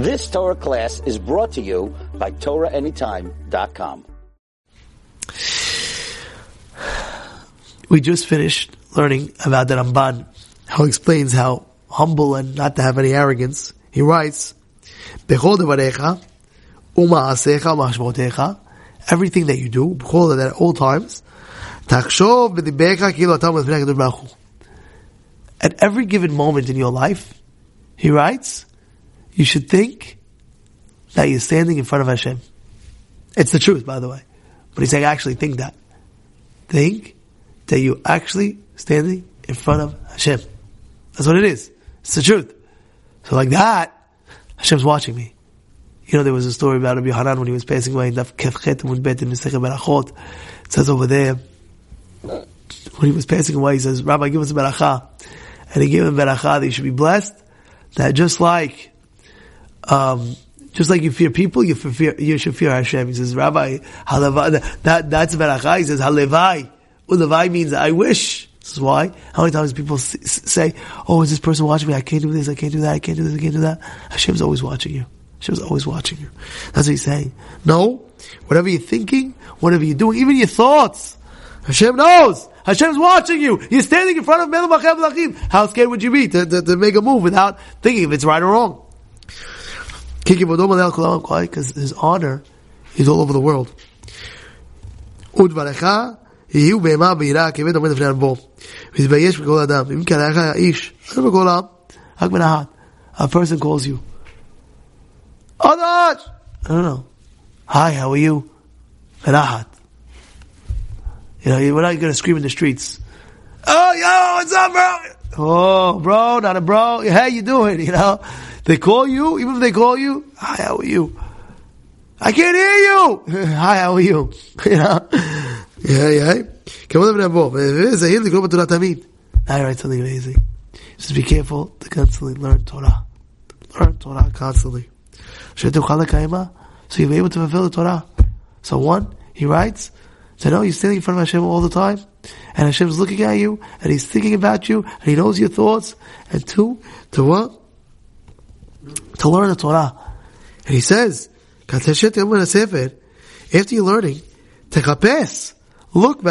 This Torah class is brought to you by TorahAnytime.com. We just finished learning about the Ramban, how he explains how humble and not to have any arrogance. He writes. Everything that you do, bechol that at all times. At every given moment in your life, he writes, you should think that you're standing in front of Hashem. It's the truth, by the way. But he's saying, actually think that. Think that you're actually standing in front of Hashem. That's what it is. It's the truth. So like that, Hashem's watching me. You know, there was a story about Rabbi Hanan when he was passing away in Daf Kefchet Bet in. It says over there, when he was passing away, he says, Rabbi, give us a beracha. And he gave him beracha that you should be blessed. That just like, um, just like you fear people, you fear, you should fear Hashem. He says, Rabbi, halevai, that, that's beracha. He says, halevai. Ulevai means I wish. This is why. How many times people say, "Oh, is this person watching me? I can't do this. I can't do that. I can't do this. I can't do that." Hashem's always watching you. Hashem's always watching you. That's what he's saying. No, whatever you're thinking, whatever you're doing, even your thoughts, Hashem knows. Hashem's watching you. You're standing in front of Melech Lachim. How scared would you be to, to, to, make a move without thinking if it's right or wrong? Because his honor is all over the world. יהיו בהמה ביראה כבד עומד לפני הנבוא. ויתבייש בכל אדם. אם כן היה האיש, לא בכל העם, רק בנחת. A person calls you. Adash! I don't know. Hi, how are you? Benahat. You know, we're not going to scream in the streets. Oh, yo, what's up, bro? Oh, bro, not a bro. Hey, you doing? You know, They call you, even if they call you, hi, how are you? I can't hear you! hi, how are you? you know? Yeah, yeah. Come on, Rabbo. If it is, Torah Tamid. I write something amazing. Just be careful to constantly learn Torah. Learn Torah constantly. So you'll be able to fulfill the Torah. So one, he writes, so no, you're standing in front of Hashem all the time, and Hashem's looking at you, and He's thinking about you, and He knows your thoughts. And two, to what? to learn the Torah. And he says, after you're learning, Techapes. Look,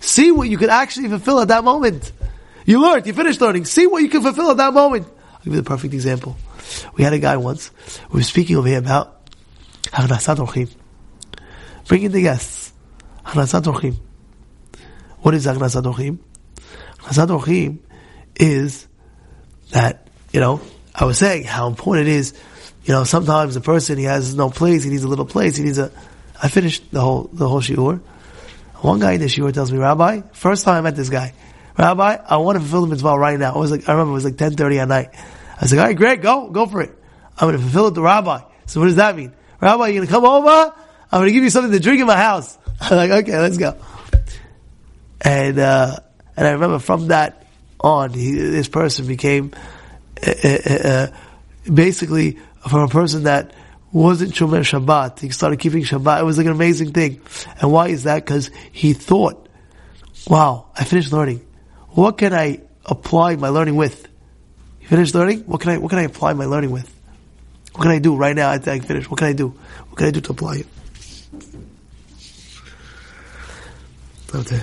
see what you can actually fulfill at that moment. You learned, you finished learning. See what you can fulfill at that moment. I'll give you the perfect example. We had a guy once, we were speaking over here about bringing the guests. What is Hachnasat Orchim? Hachnasat Orchim is that, you know, I was saying how important it is, you know, sometimes a person, he has no place, he needs a little place, he needs a, I finished the whole the whole shiur. One guy in the shiur tells me, Rabbi, first time I met this guy, Rabbi, I want to fulfill the mitzvah right now. I was like, I remember it was like ten thirty at night. I was like, all right, great, go, go for it. I'm going to fulfill it to Rabbi. So what does that mean? Rabbi, you're going to come over? I'm going to give you something to drink in my house. I'm like, okay, let's go. And uh, and I remember from that on, he, this person became uh, basically from a person that wasn't Shomer Shabbat. He started keeping Shabbat. It was like an amazing thing. And why is that? Because he thought, wow, I finished learning. What can I apply my learning with? You finished learning? What can I, what can I apply my learning with? What can I do right now after I finish? What can I do? What can I do to apply it? Okay.